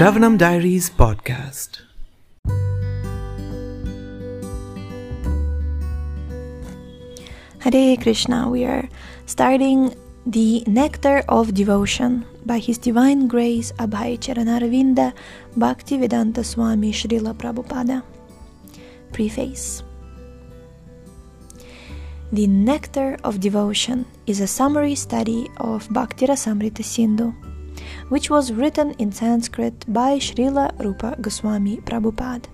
Shravanam Diaries podcast. Hare Krishna, we are starting the Nectar of Devotion by His Divine Grace Abhay Charanaravinda Bhaktivedanta Swami Srila Prabhupada. Preface The Nectar of Devotion is a summary study of Bhakti Rasamrita Sindhu, which was written in Sanskrit by Srila Rupa Goswami Prabhupada.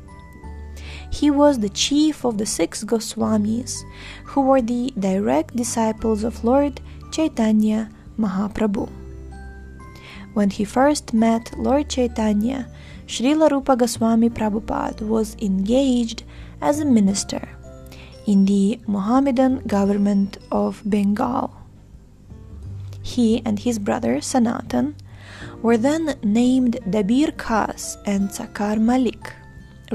He was the chief of the six Goswamis, who were the direct disciples of Lord Chaitanya Mahaprabhu. When he first met Lord Chaitanya, Srila Rupa Goswami Prabhupada was engaged as a minister in the Mohammedan government of Bengal. He and his brother Sanatan were then named Dabir Khas and Sakar Malik,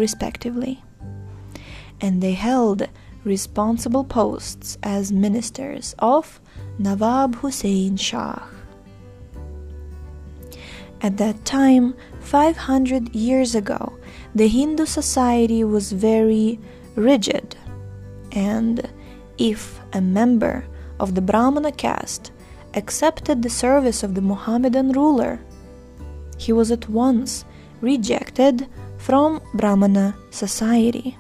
respectively and they held responsible posts as ministers of Nawab Hussein Shah. At that time, 500 years ago, the Hindu society was very rigid, and if a member of the Brahmana caste accepted the service of the Mohammedan ruler, he was at once rejected from Brahmana society.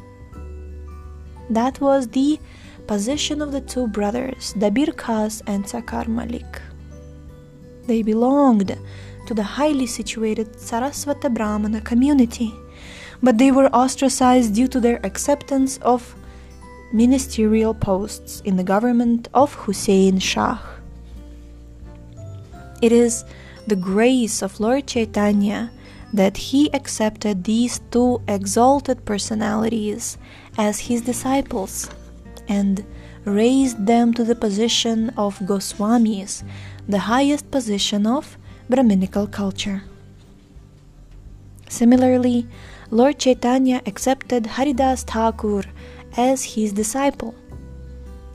That was the position of the two brothers, Dabir Khas and Sakar Malik. They belonged to the highly situated Saraswata Brahmana community, but they were ostracized due to their acceptance of ministerial posts in the government of Hussein Shah. It is the grace of Lord Chaitanya that he accepted these two exalted personalities as his disciples and raised them to the position of Goswamis, the highest position of Brahminical culture. Similarly, Lord Chaitanya accepted Haridas Thakur as his disciple.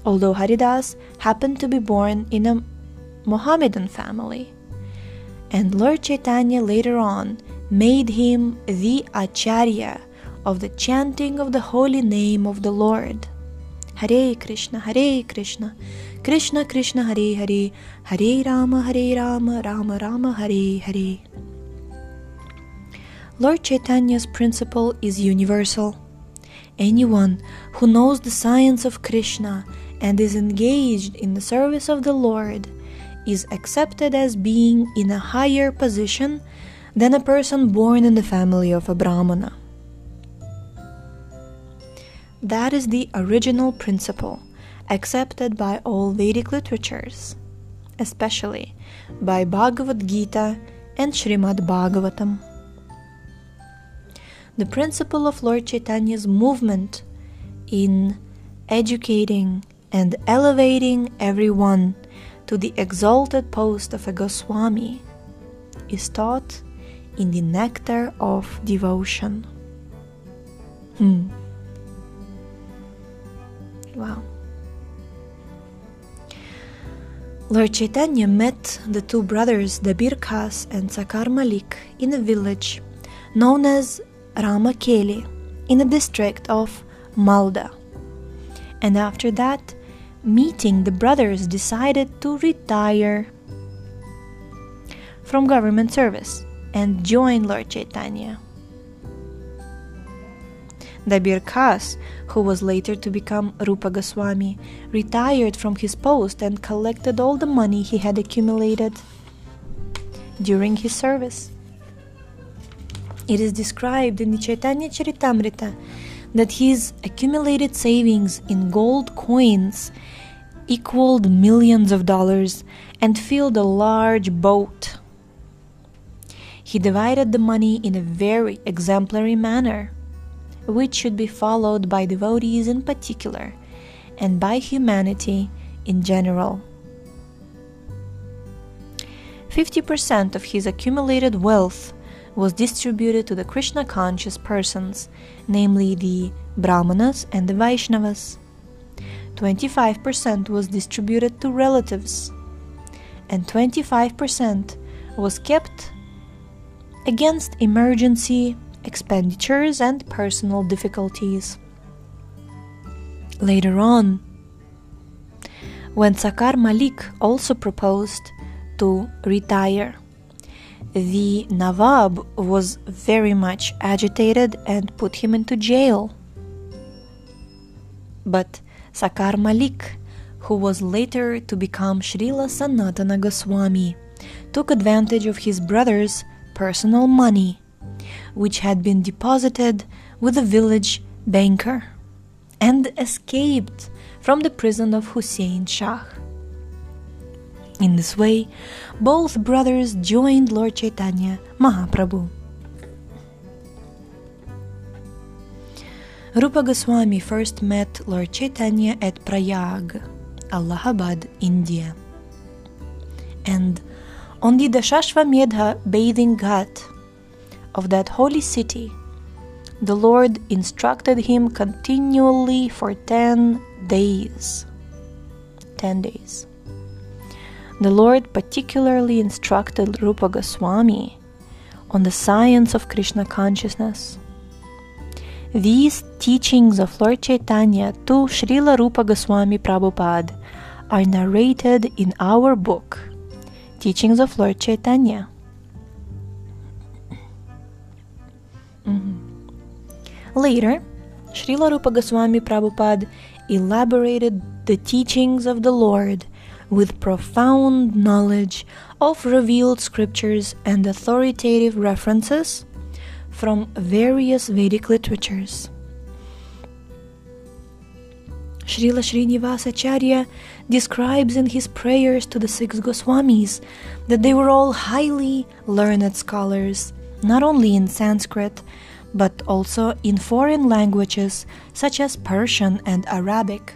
Although Haridas happened to be born in a Mohammedan family, and Lord Chaitanya later on made him the Acharya of the chanting of the holy name of the Lord. Hare Krishna, Hare Krishna, Krishna Krishna, Hare Hare, Hare Rama, Hare Rama, Rama Rama, Hare Hare. Lord Chaitanya's principle is universal. Anyone who knows the science of Krishna and is engaged in the service of the Lord is accepted as being in a higher position than a person born in the family of a Brahmana. That is the original principle accepted by all Vedic literatures, especially by Bhagavad Gita and Srimad Bhagavatam. The principle of Lord Chaitanya's movement in educating and elevating everyone to the exalted post of a Goswami is taught in the nectar of devotion. Hmm. Wow. Lord Chaitanya met the two brothers Dabir Khas and Sakar Malik in a village known as Ramakeli in the district of Malda. And after that meeting, the brothers decided to retire from government service and join Lord Chaitanya. Dabir Khas, who was later to become Rupa Goswami, retired from his post and collected all the money he had accumulated during his service. It is described in the Chaitanya Charitamrita that his accumulated savings in gold coins equaled millions of dollars and filled a large boat. He divided the money in a very exemplary manner which should be followed by devotees in particular and by humanity in general. 50% of his accumulated wealth was distributed to the Krishna conscious persons, namely the Brahmanas and the Vaishnavas. 25% was distributed to relatives, and 25% was kept against emergency expenditures and personal difficulties. Later on, when Sakar Malik also proposed to retire, the Nawab was very much agitated and put him into jail. But Sakar Malik, who was later to become Srila Sanatana Goswami, took advantage of his brother's personal money, which had been deposited with a village banker, and escaped from the prison of Hussein Shah. In this way, both brothers joined Lord Chaitanya Mahaprabhu. Rupa Goswami first met Lord Chaitanya at Prayag, Allahabad, India. And on the Dashashvamedha bathing ghat of that holy city, the Lord instructed him continually for 10 days. 10 days. The Lord particularly instructed Rupa Goswami on the science of Krishna consciousness. These teachings of Lord Chaitanya to Srila Rupa Goswami Prabhupada are narrated in our book, Teachings of Lord Chaitanya. Mhm. Later, Srila Rupa Goswami Prabhupada elaborated the teachings of the Lord with profound knowledge of revealed scriptures and authoritative references from various Vedic literatures. Srila Srinivasacharya describes in his prayers to the six Goswamis that they were all highly learned scholars, not only in Sanskrit, but also in foreign languages such as Persian and Arabic.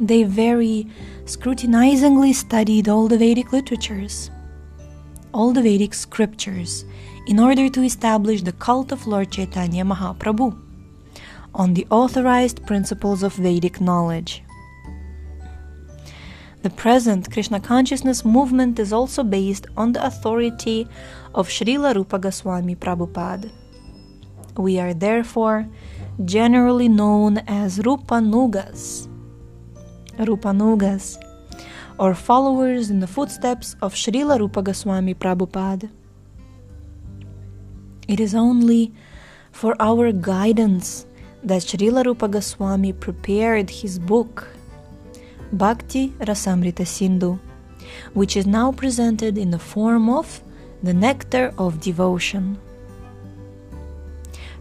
They very scrutinizingly studied all the Vedic literatures, all the Vedic scriptures, in order to establish the cult of Lord Chaitanya Mahaprabhu on the authorized principles of Vedic knowledge. The present Krishna consciousness movement is also based on the authority of Srila Rupa Goswami Prabhupada. We are therefore generally known as Rupanugas, Rupanugas, or followers in the footsteps of Srila Rupa Goswami Prabhupada. It is only for our guidance that Srila Rupa Goswami prepared his book, Bhakti Rasamrita Sindhu, which is now presented in the form of the Nectar of Devotion.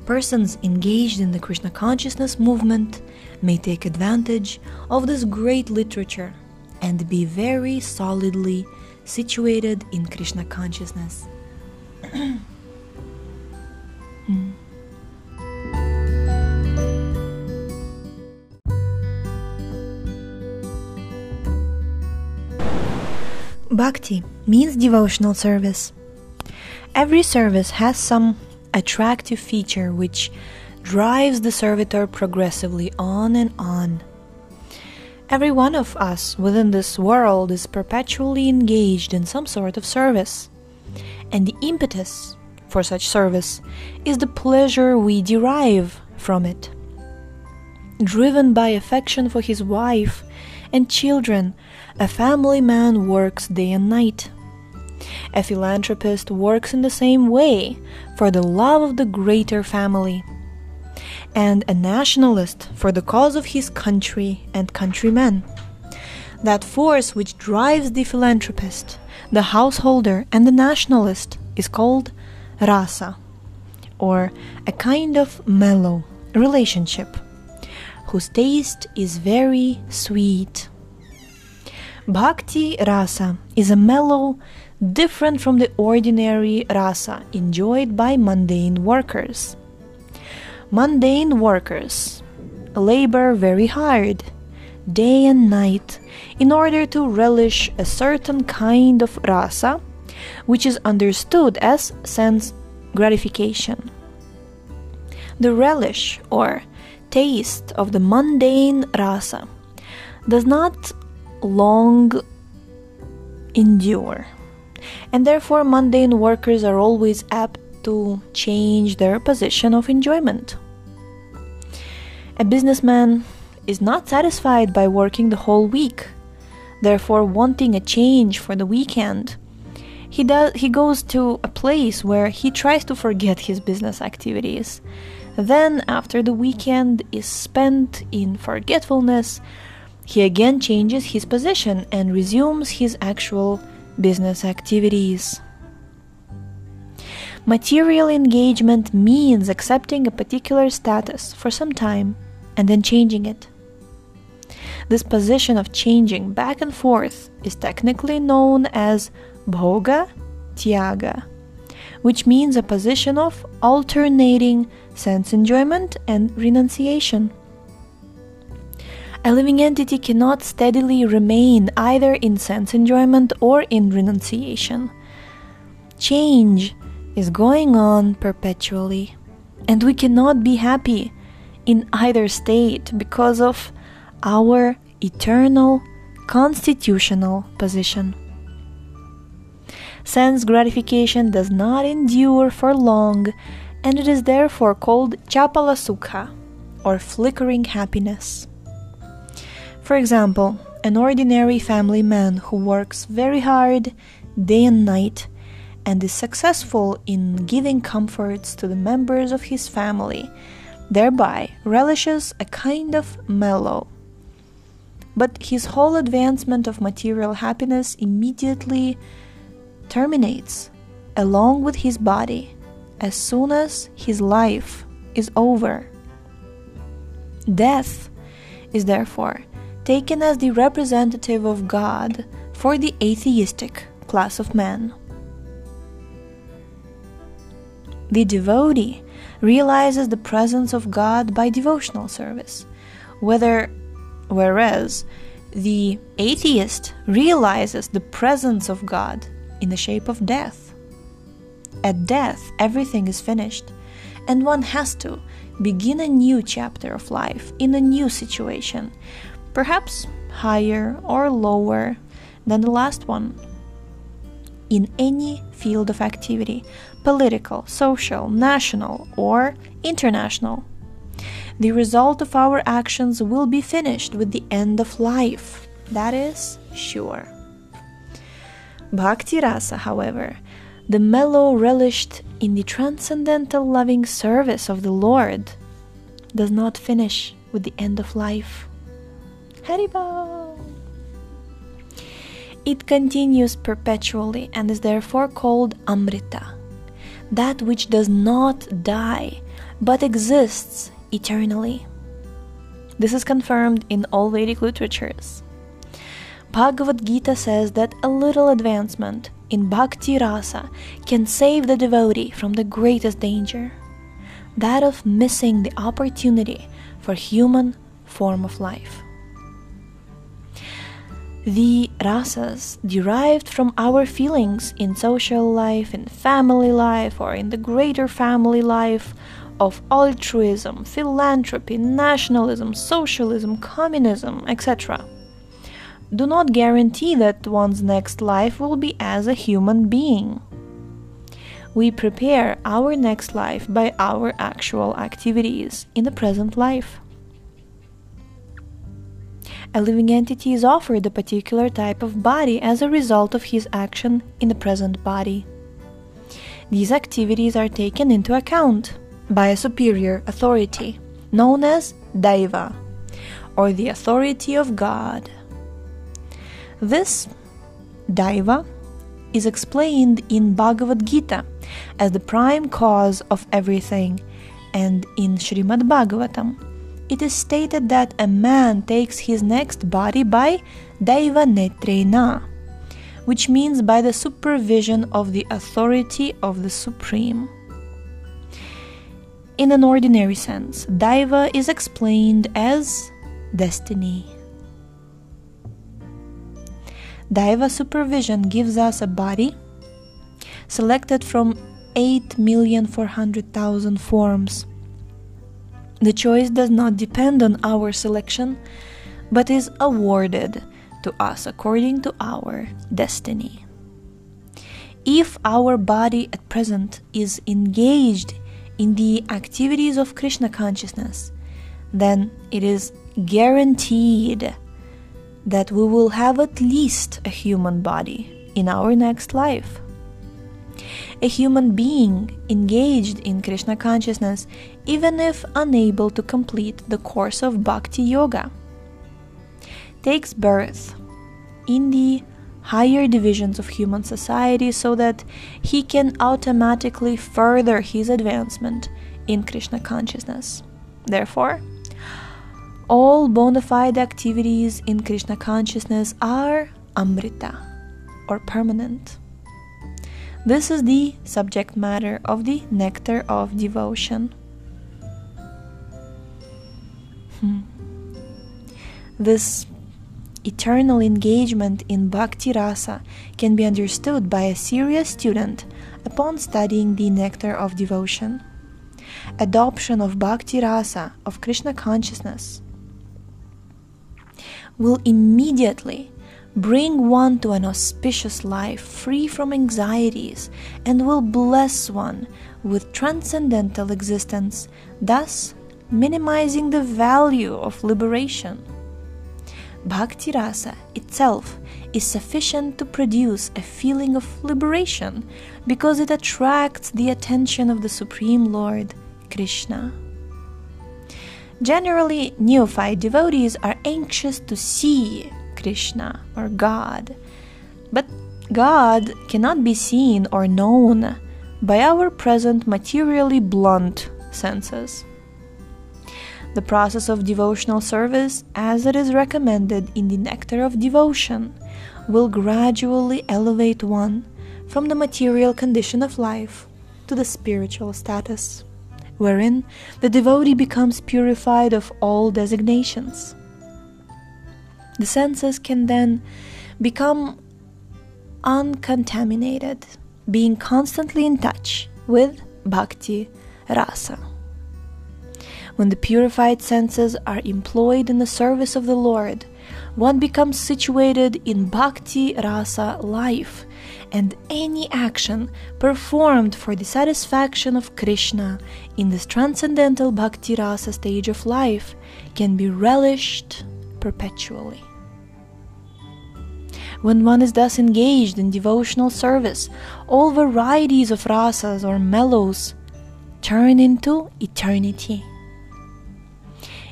Persons engaged in the Krishna consciousness movement may take advantage of this great literature and be very solidly situated in Krishna consciousness. Bhakti means devotional service. Every service has some attractive feature which drives the servitor progressively on and on. Every one of us within this world is perpetually engaged in some sort of service, and the impetus for such service is the pleasure we derive from it. Driven by affection for his wife and children, a family man works day and night. A philanthropist works in the same way for the love of the greater family. And a nationalist for the cause of his country and countrymen. That force which drives the philanthropist, the householder, and the nationalist is called rasa, or a kind of mellow relationship, whose taste is very sweet. Bhakti rasa is a mellow different from the ordinary rasa enjoyed by mundane workers. Mundane workers labor very hard, day and night, in order to relish a certain kind of rasa, which is understood as sense gratification. The relish or taste of the mundane rasa does not long endure and therefore mundane workers are always apt to change their position of enjoyment. A businessman is not satisfied by working the whole week, therefore wanting a change for the weekend. He does he goes to a place where he tries to forget his business activities. Then after the weekend is spent in forgetfulness, he again changes his position and resumes his actual business activities. Material engagement means accepting a particular status for some time and then changing it. This position of changing back and forth is technically known as bhoga tyaga, which means a position of alternating sense enjoyment and renunciation. A living entity cannot steadily remain either in sense enjoyment or in renunciation. Change is going on perpetually, and we cannot be happy in either state because of our eternal constitutional position. Sense gratification does not endure for long, and it is therefore called chapala sukha, or flickering happiness. For example, an ordinary family man who works very hard day and night and is successful in giving comforts to the members of his family, thereby relishes a kind of mellow. But his whole advancement of material happiness immediately terminates, along with his body, as soon as his life is over. Death is therefore taken as the representative of God for the atheistic class of men. The devotee realizes the presence of God by devotional service, whether whereas the atheist realizes the presence of God in the shape of death. At death, everything is finished, and one has to begin a new chapter of life in a new situation perhaps higher or lower than the last one. In any field of activity political, social, national, or international. The result of our actions will be finished with the end of life. That is sure. Bhakti Rasa, however, the mellow relished in the transcendental loving service of the Lord, does not finish with the end of life. Haribol. It continues perpetually and is therefore called Amrita, that which does not die but exists eternally. This is confirmed in all Vedic literatures. Bhagavad Gita says that a little advancement in bhakti rasa can save the devotee from the greatest danger that of missing the opportunity for human form of life. The rasas derived from our feelings in social life, in family life, or in the greater family life of altruism, philanthropy, nationalism, socialism, communism, etc. Do not guarantee that one's next life will be as a human being. We prepare our next life by our actual activities in the present life a living entity is offered a particular type of body as a result of his action in the present body. These activities are taken into account by a superior authority, known as Daiva, or the authority of God. This Daiva is explained in Bhagavad Gita as the prime cause of everything, and in Srimad Bhagavatam it is stated that a man takes his next body by Daiva Netrena, which means by the supervision of the authority of the Supreme. In an ordinary sense, Daiva is explained as destiny. Daiva supervision gives us a body selected from 8,400,000 forms the choice does not depend on our selection, but is awarded to us according to our destiny. if our body at present is engaged in the activities of Krishna consciousness, then it is guaranteed that we will have at least a human body in our next life. A human being engaged in Krishna consciousness, even if unable to complete the course of bhakti yoga, takes birth in the higher divisions of human society so that he can automatically further his advancement in Krishna consciousness. Therefore, all bona fide activities in Krishna consciousness are Amrita or permanent. This is the subject matter of the Nectar of Devotion. This eternal engagement in bhakti rasa can be understood by a serious student upon studying the nectar of devotion. Adoption of bhakti rasa, of Krishna consciousness, will immediately bring one to an auspicious life free from anxieties and will bless one with transcendental existence, thus minimizing the value of liberation. Bhakti rasa itself is sufficient to produce a feeling of liberation because it attracts the attention of the Supreme Lord, Krishna. Generally, neophyte devotees are anxious to see Krishna or God, but God cannot be seen or known by our present materially blunt senses. The process of devotional service, as it is recommended in the Nectar of Devotion, will gradually elevate one from the material condition of life to the spiritual status wherein the devotee becomes purified of all designations. The senses can then become uncontaminated, being constantly in touch with bhakti rasa. When the purified senses are employed in the service of the Lord, one becomes situated in bhakti rasa life and any action performed for the satisfaction of Krishna in this transcendental bhakti rasa stage of life can be relished perpetually. When one is thus engaged in devotional service, all varieties of rasas or mellows turn into eternity.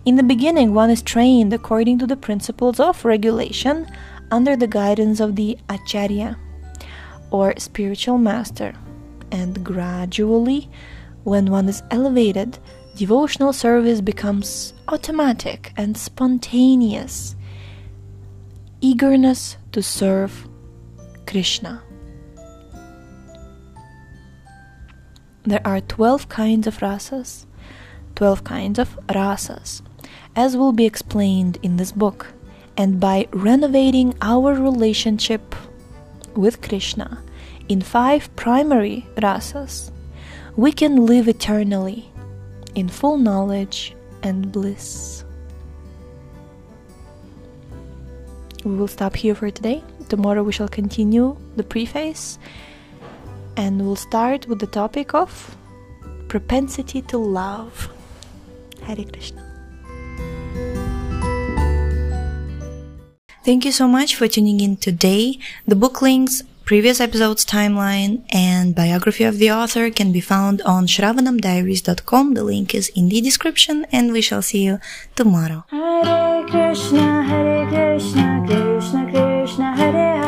In the beginning, one is trained according to the principles of regulation under the guidance of the Acharya or spiritual master, and gradually, when one is elevated, devotional service becomes automatic and spontaneous. Eagerness to serve Krishna. There are 12 kinds of rasas, 12 kinds of rasas, as will be explained in this book. And by renovating our relationship with Krishna in five primary rasas, we can live eternally in full knowledge and bliss. We will stop here for today. Tomorrow we shall continue the preface and we'll start with the topic of propensity to love. Hare Krishna. Thank you so much for tuning in today. The book links, previous episodes timeline, and biography of the author can be found on shravanamdiaries.com. The link is in the description, and we shall see you tomorrow. Hare Krishna, Hare Krishna, Krishna Krishna, Hare